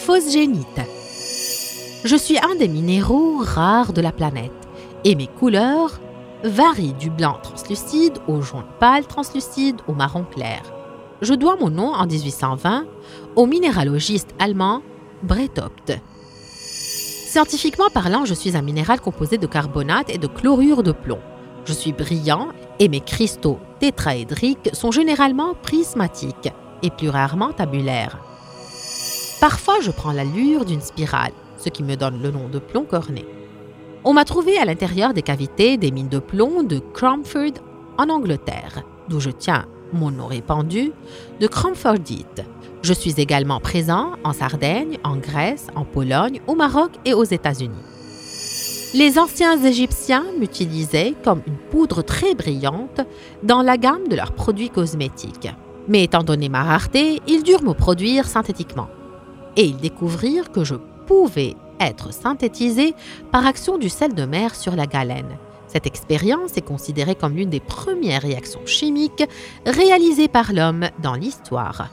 phosgénite. Je suis un des minéraux rares de la planète et mes couleurs varient du blanc translucide au jaune pâle translucide au marron clair. Je dois mon nom en 1820 au minéralogiste allemand Bretopt. Scientifiquement parlant, je suis un minéral composé de carbonate et de chlorure de plomb. Je suis brillant et mes cristaux tétraédriques sont généralement prismatiques et plus rarement tabulaires. Parfois, je prends l'allure d'une spirale, ce qui me donne le nom de plomb corné. On m'a trouvé à l'intérieur des cavités des mines de plomb de Cromford en Angleterre, d'où je tiens mon nom répandu de Cromfordite. Je suis également présent en Sardaigne, en Grèce, en Pologne, au Maroc et aux États-Unis. Les anciens Égyptiens m'utilisaient comme une poudre très brillante dans la gamme de leurs produits cosmétiques. Mais étant donné ma rareté, ils durent me produire synthétiquement. Et ils découvrirent que je pouvais être synthétisé par action du sel de mer sur la galène. Cette expérience est considérée comme l'une des premières réactions chimiques réalisées par l'homme dans l'histoire.